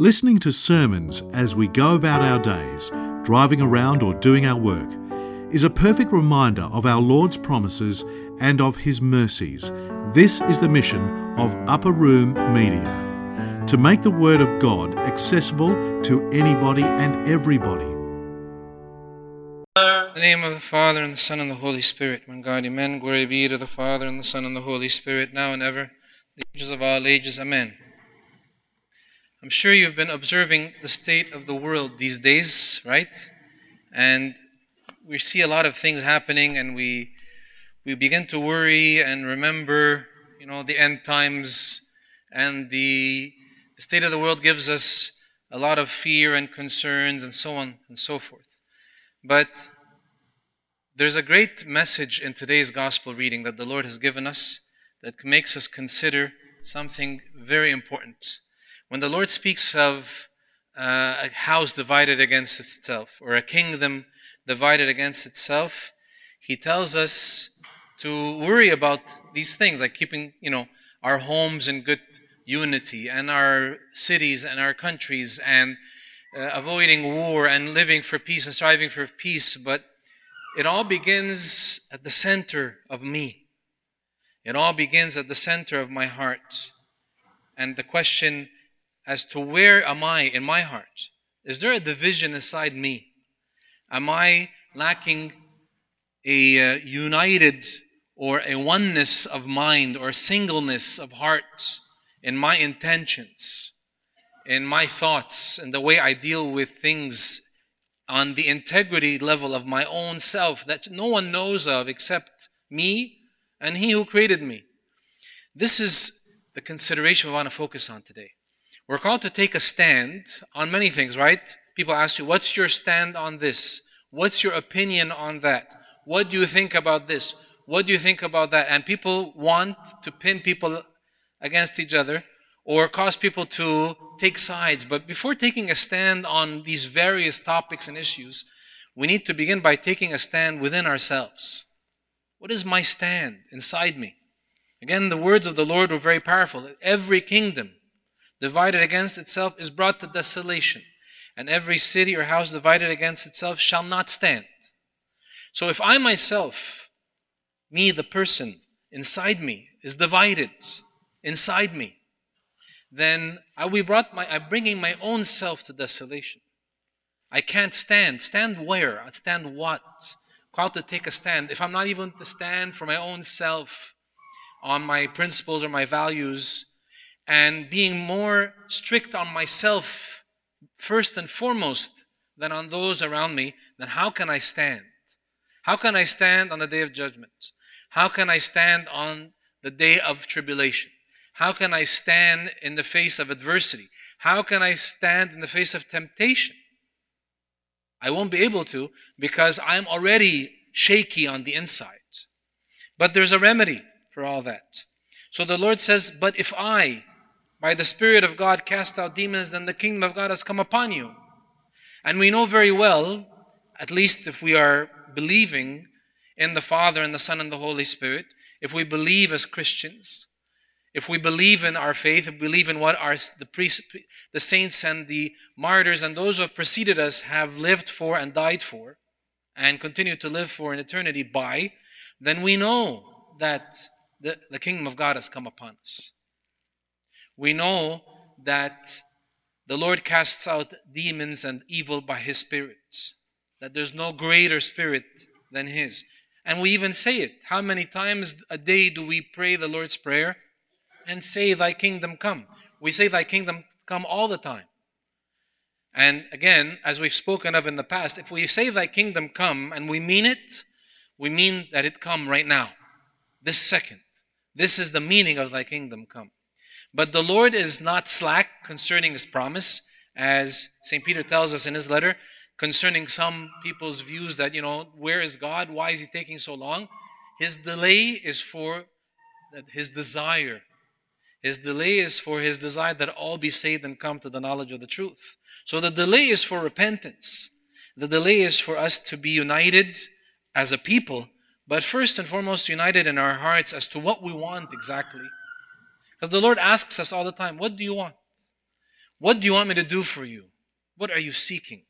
Listening to sermons as we go about our days, driving around or doing our work, is a perfect reminder of our Lord's promises and of His mercies. This is the mission of Upper Room Media to make the Word of God accessible to anybody and everybody. In the name of the Father, and the Son, and the Holy Spirit, one God, amen. Glory be to the Father, and the Son, and the Holy Spirit, now and ever, the ages of all ages, amen. I'm sure you've been observing the state of the world these days, right? And we see a lot of things happening, and we we begin to worry and remember, you know, the end times, and the, the state of the world gives us a lot of fear and concerns, and so on and so forth. But there's a great message in today's gospel reading that the Lord has given us that makes us consider something very important. When the Lord speaks of uh, a house divided against itself or a kingdom divided against itself, He tells us to worry about these things, like keeping, you know, our homes in good unity and our cities and our countries and uh, avoiding war and living for peace and striving for peace. But it all begins at the center of me. It all begins at the center of my heart. And the question as to where am I in my heart? Is there a division inside me? Am I lacking a uh, united or a oneness of mind or singleness of heart in my intentions, in my thoughts, in the way I deal with things on the integrity level of my own self that no one knows of except me and He who created me? This is the consideration we want to focus on today. We're called to take a stand on many things, right? People ask you, What's your stand on this? What's your opinion on that? What do you think about this? What do you think about that? And people want to pin people against each other or cause people to take sides. But before taking a stand on these various topics and issues, we need to begin by taking a stand within ourselves. What is my stand inside me? Again, the words of the Lord were very powerful. Every kingdom divided against itself is brought to desolation, and every city or house divided against itself shall not stand. So if I myself, me, the person inside me, is divided inside me, then I will brought my, I'm bringing my own self to desolation. I can't stand. Stand where? Stand what? Called to take a stand. If I'm not even to stand for my own self on my principles or my values, and being more strict on myself first and foremost than on those around me, then how can I stand? How can I stand on the day of judgment? How can I stand on the day of tribulation? How can I stand in the face of adversity? How can I stand in the face of temptation? I won't be able to because I'm already shaky on the inside. But there's a remedy for all that. So the Lord says, But if I, by the Spirit of God cast out demons, then the kingdom of God has come upon you. And we know very well, at least if we are believing in the Father and the Son and the Holy Spirit, if we believe as Christians, if we believe in our faith, if we believe in what our, the, priests, the saints and the martyrs and those who have preceded us have lived for and died for, and continue to live for in eternity by, then we know that the, the kingdom of God has come upon us we know that the Lord casts out demons and evil by His Spirit, that there's no greater Spirit than His. And we even say it. How many times a day do we pray the Lord's Prayer and say, Thy kingdom come? We say, Thy kingdom come all the time. And again, as we've spoken of in the past, if we say, Thy kingdom come, and we mean it, we mean that it come right now, this second. This is the meaning of Thy kingdom come. But the Lord is not slack concerning his promise, as St. Peter tells us in his letter, concerning some people's views that, you know, where is God? Why is he taking so long? His delay is for his desire. His delay is for his desire that all be saved and come to the knowledge of the truth. So the delay is for repentance. The delay is for us to be united as a people, but first and foremost, united in our hearts as to what we want exactly. Because the Lord asks us all the time, What do you want? What do you want me to do for you? What are you seeking?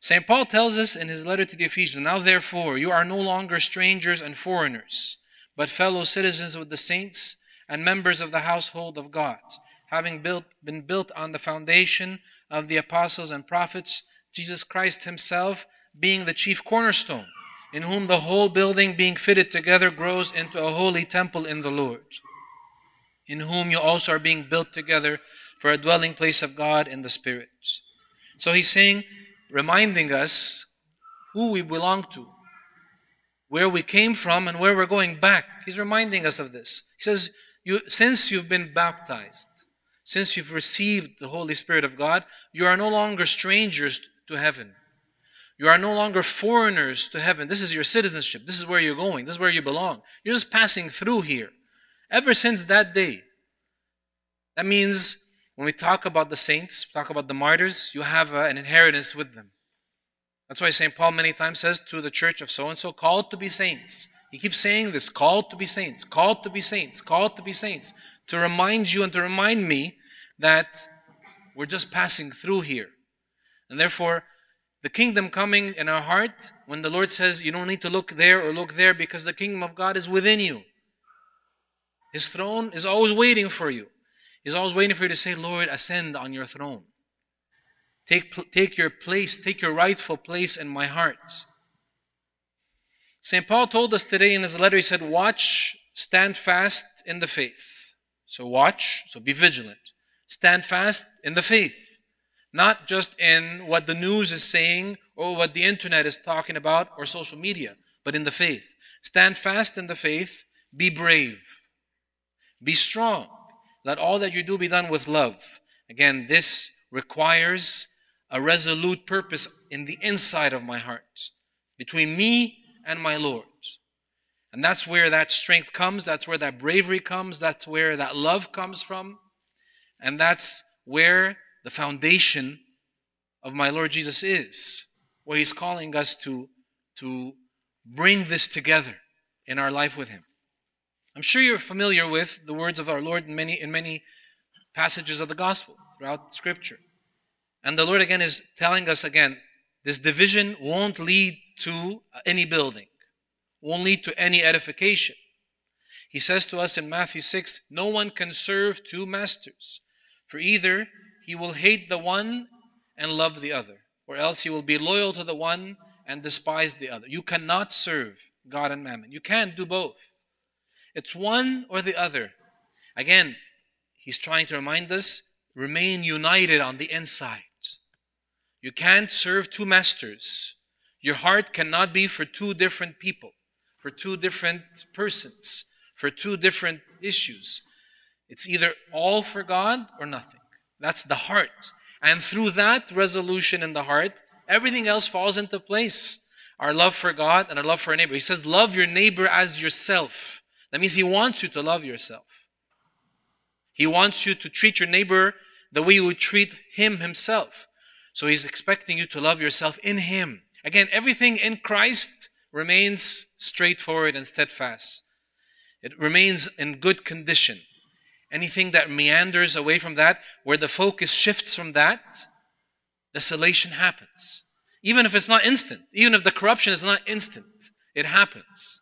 St. Paul tells us in his letter to the Ephesians Now therefore, you are no longer strangers and foreigners, but fellow citizens with the saints and members of the household of God, having built, been built on the foundation of the apostles and prophets, Jesus Christ himself being the chief cornerstone, in whom the whole building being fitted together grows into a holy temple in the Lord, in whom you also are being built together for a dwelling place of God in the Spirit. So he's saying, reminding us who we belong to, where we came from, and where we're going back. He's reminding us of this. He says, you, Since you've been baptized, since you've received the Holy Spirit of God, you are no longer strangers to heaven. You are no longer foreigners to heaven. This is your citizenship. This is where you're going. This is where you belong. You're just passing through here. Ever since that day. That means when we talk about the saints, talk about the martyrs, you have an inheritance with them. That's why St. Paul many times says to the church of so and so, called to be saints. He keeps saying this called to be saints, called to be saints, called to be saints, to remind you and to remind me that we're just passing through here. And therefore, the kingdom coming in our heart, when the Lord says you don't need to look there or look there because the kingdom of God is within you. His throne is always waiting for you. He's always waiting for you to say, Lord, ascend on your throne. Take, take your place, take your rightful place in my heart. St. Paul told us today in his letter, he said, Watch, stand fast in the faith. So watch, so be vigilant. Stand fast in the faith. Not just in what the news is saying or what the internet is talking about or social media, but in the faith. Stand fast in the faith. Be brave. Be strong. Let all that you do be done with love. Again, this requires a resolute purpose in the inside of my heart between me and my Lord. And that's where that strength comes. That's where that bravery comes. That's where that love comes from. And that's where the foundation of my Lord Jesus is, where He's calling us to, to bring this together in our life with Him. I'm sure you're familiar with the words of our Lord in many, in many passages of the gospel throughout Scripture. And the Lord again is telling us again this division won't lead to any building, won't lead to any edification. He says to us in Matthew 6 No one can serve two masters, for either he will hate the one and love the other, or else he will be loyal to the one and despise the other. You cannot serve God and mammon. You can't do both. It's one or the other. Again, he's trying to remind us remain united on the inside. You can't serve two masters. Your heart cannot be for two different people, for two different persons, for two different issues. It's either all for God or nothing. That's the heart. And through that resolution in the heart, everything else falls into place. Our love for God and our love for our neighbor. He says, Love your neighbor as yourself. That means He wants you to love yourself. He wants you to treat your neighbor the way you would treat Him Himself. So He's expecting you to love yourself in Him. Again, everything in Christ remains straightforward and steadfast. It remains in good condition. Anything that meanders away from that, where the focus shifts from that, desolation happens. Even if it's not instant, even if the corruption is not instant, it happens.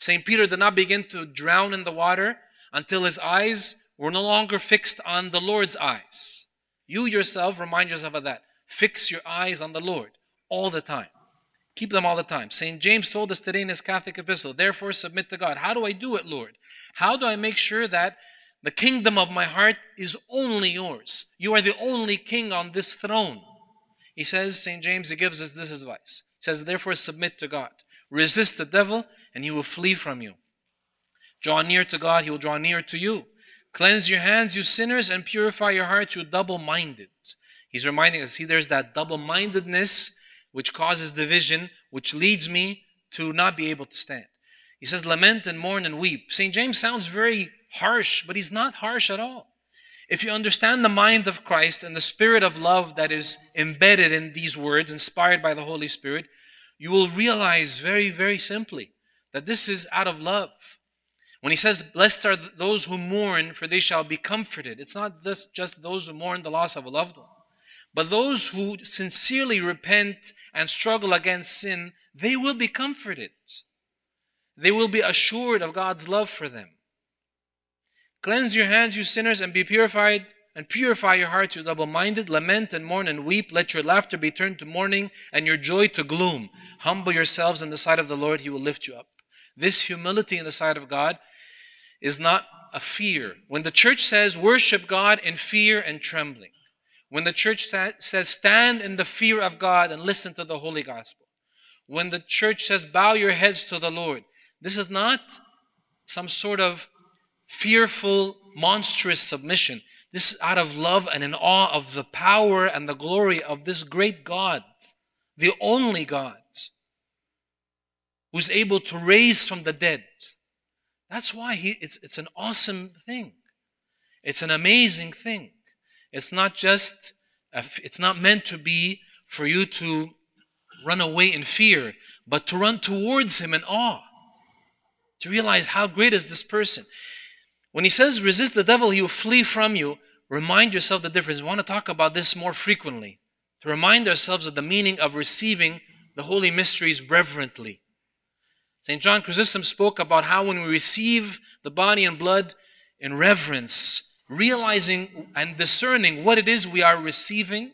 St. Peter did not begin to drown in the water until his eyes were no longer fixed on the Lord's eyes. You yourself remind yourself of that. Fix your eyes on the Lord all the time. Keep them all the time. St. James told us today in his Catholic epistle, therefore submit to God. How do I do it, Lord? How do I make sure that the kingdom of my heart is only yours? You are the only king on this throne. He says, St. James, he gives us this advice. He says, therefore submit to God. Resist the devil, and he will flee from you. Draw near to God, he will draw near to you. Cleanse your hands, you sinners, and purify your hearts, you double minded. He's reminding us see, there's that double mindedness which causes division, which leads me to not be able to stand. He says, Lament and mourn and weep. St. James sounds very harsh, but he's not harsh at all. If you understand the mind of Christ and the spirit of love that is embedded in these words, inspired by the Holy Spirit, you will realize very, very simply that this is out of love. When he says, Blessed are those who mourn, for they shall be comforted, it's not this, just those who mourn the loss of a loved one, but those who sincerely repent and struggle against sin, they will be comforted. They will be assured of God's love for them. Cleanse your hands, you sinners, and be purified, and purify your hearts, you double minded. Lament and mourn and weep. Let your laughter be turned to mourning, and your joy to gloom. Humble yourselves in the sight of the Lord, He will lift you up. This humility in the sight of God is not a fear. When the church says worship God in fear and trembling, when the church says stand in the fear of God and listen to the holy gospel, when the church says bow your heads to the Lord, this is not some sort of fearful, monstrous submission. This is out of love and in awe of the power and the glory of this great God, the only God, who's able to raise from the dead that's why he, it's, it's an awesome thing. It's an amazing thing. It's not just, it's not meant to be for you to run away in fear, but to run towards him in awe. To realize how great is this person. When he says resist the devil, he will flee from you, remind yourself the difference. We want to talk about this more frequently. To remind ourselves of the meaning of receiving the holy mysteries reverently. St. John Chrysostom spoke about how when we receive the body and blood in reverence, realizing and discerning what it is we are receiving,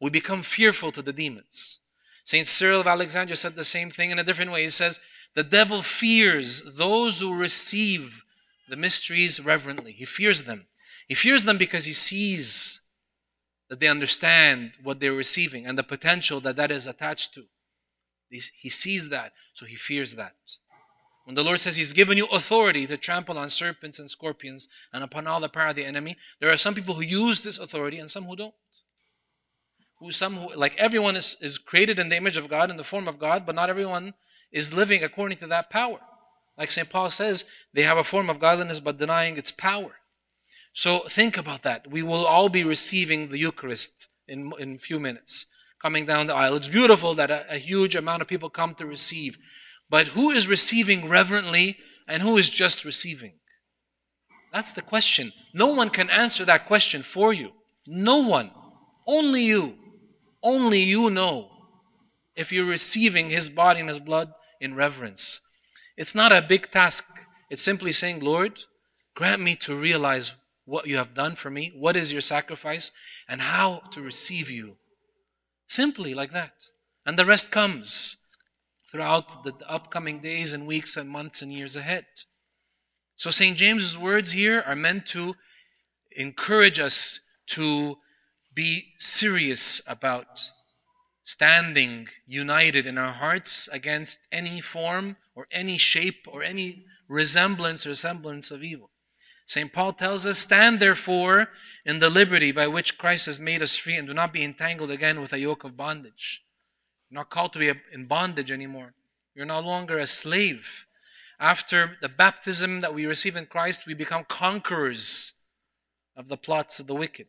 we become fearful to the demons. St. Cyril of Alexandria said the same thing in a different way. He says, The devil fears those who receive the mysteries reverently. He fears them. He fears them because he sees that they understand what they're receiving and the potential that that is attached to. He sees that, so he fears that. When the Lord says He's given you authority to trample on serpents and scorpions and upon all the power of the enemy, there are some people who use this authority and some who don't. Who some who like everyone is, is created in the image of God, in the form of God, but not everyone is living according to that power. Like St. Paul says, they have a form of godliness but denying its power. So think about that. We will all be receiving the Eucharist in, in a few minutes coming down the aisle. It's beautiful that a, a huge amount of people come to receive. But who is receiving reverently and who is just receiving? That's the question. No one can answer that question for you. No one. Only you. Only you know if you're receiving His body and His blood in reverence. It's not a big task. It's simply saying, Lord, grant me to realize what you have done for me, what is your sacrifice, and how to receive you Simply like that. And the rest comes throughout the upcoming days and weeks and months and years ahead. So, St. James's words here are meant to encourage us to be serious about standing united in our hearts against any form or any shape or any resemblance or semblance of evil. St. Paul tells us, Stand therefore in the liberty by which Christ has made us free, and do not be entangled again with a yoke of bondage. You're not called to be in bondage anymore. You're no longer a slave. After the baptism that we receive in Christ, we become conquerors of the plots of the wicked.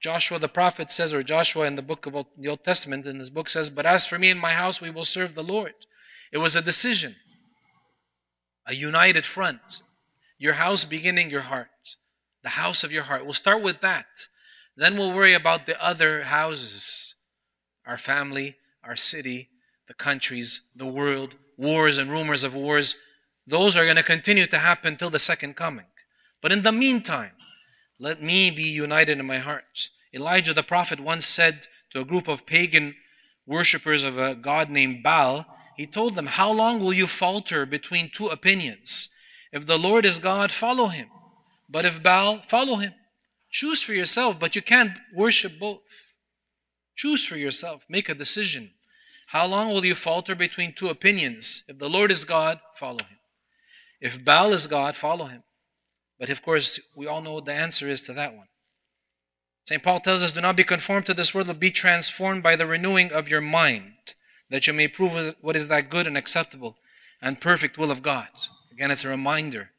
Joshua the prophet says, or Joshua in the book of the Old Testament, in his book says, But as for me and my house, we will serve the Lord. It was a decision, a united front. Your house beginning your heart. The house of your heart. We'll start with that. Then we'll worry about the other houses our family, our city, the countries, the world, wars and rumors of wars. Those are going to continue to happen till the second coming. But in the meantime, let me be united in my heart. Elijah the prophet once said to a group of pagan worshippers of a god named Baal, he told them, How long will you falter between two opinions? If the Lord is God, follow him. But if Baal, follow him. Choose for yourself, but you can't worship both. Choose for yourself. Make a decision. How long will you falter between two opinions? If the Lord is God, follow him. If Baal is God, follow him. But of course, we all know what the answer is to that one. St. Paul tells us, Do not be conformed to this world, but be transformed by the renewing of your mind, that you may prove what is that good and acceptable and perfect will of God. Again, it's a reminder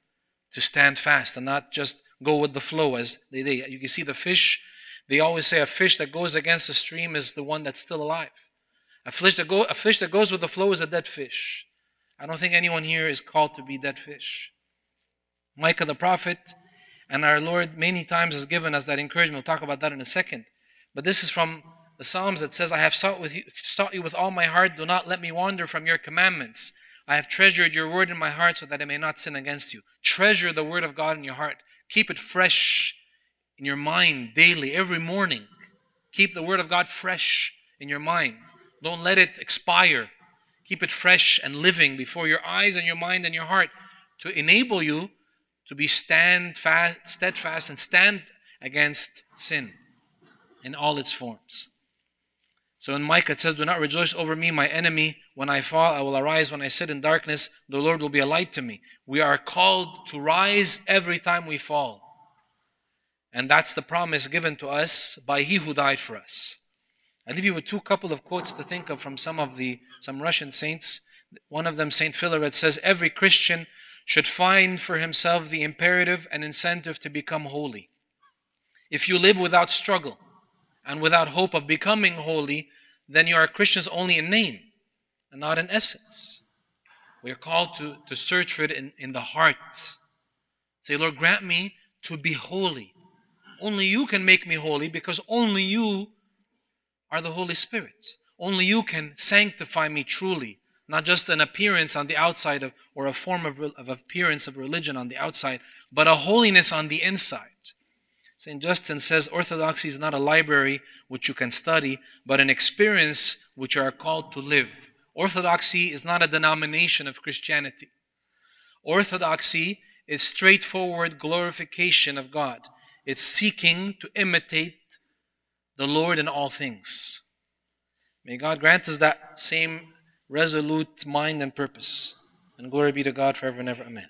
to stand fast and not just go with the flow as they, they you can see the fish they always say a fish that goes against the stream is the one that's still alive a fish that, go, a fish that goes with the flow is a dead fish i don't think anyone here is called to be dead fish Micah the prophet, and our Lord many times has given us that encouragement. We'll talk about that in a second. But this is from the Psalms that says, I have sought, with you, sought you with all my heart. Do not let me wander from your commandments. I have treasured your word in my heart so that I may not sin against you. Treasure the word of God in your heart. Keep it fresh in your mind daily, every morning. Keep the word of God fresh in your mind. Don't let it expire. Keep it fresh and living before your eyes and your mind and your heart to enable you to be stand fast, steadfast and stand against sin in all its forms. So in Micah it says, Do not rejoice over me, my enemy. When I fall, I will arise. When I sit in darkness, the Lord will be a light to me. We are called to rise every time we fall. And that's the promise given to us by He who died for us. I'll leave you with two couple of quotes to think of from some of the some Russian saints. One of them, Saint Philaret, says, Every Christian should find for himself the imperative and incentive to become holy. If you live without struggle and without hope of becoming holy, then you are Christians only in name and not in essence. We are called to, to search for it in, in the heart. Say, Lord, grant me to be holy. Only you can make me holy because only you are the Holy Spirit. Only you can sanctify me truly not just an appearance on the outside of, or a form of, of appearance of religion on the outside, but a holiness on the inside. St. Justin says orthodoxy is not a library which you can study, but an experience which you are called to live. Orthodoxy is not a denomination of Christianity. Orthodoxy is straightforward glorification of God. It's seeking to imitate the Lord in all things. May God grant us that same resolute mind and purpose. And glory be to God forever and ever. Amen.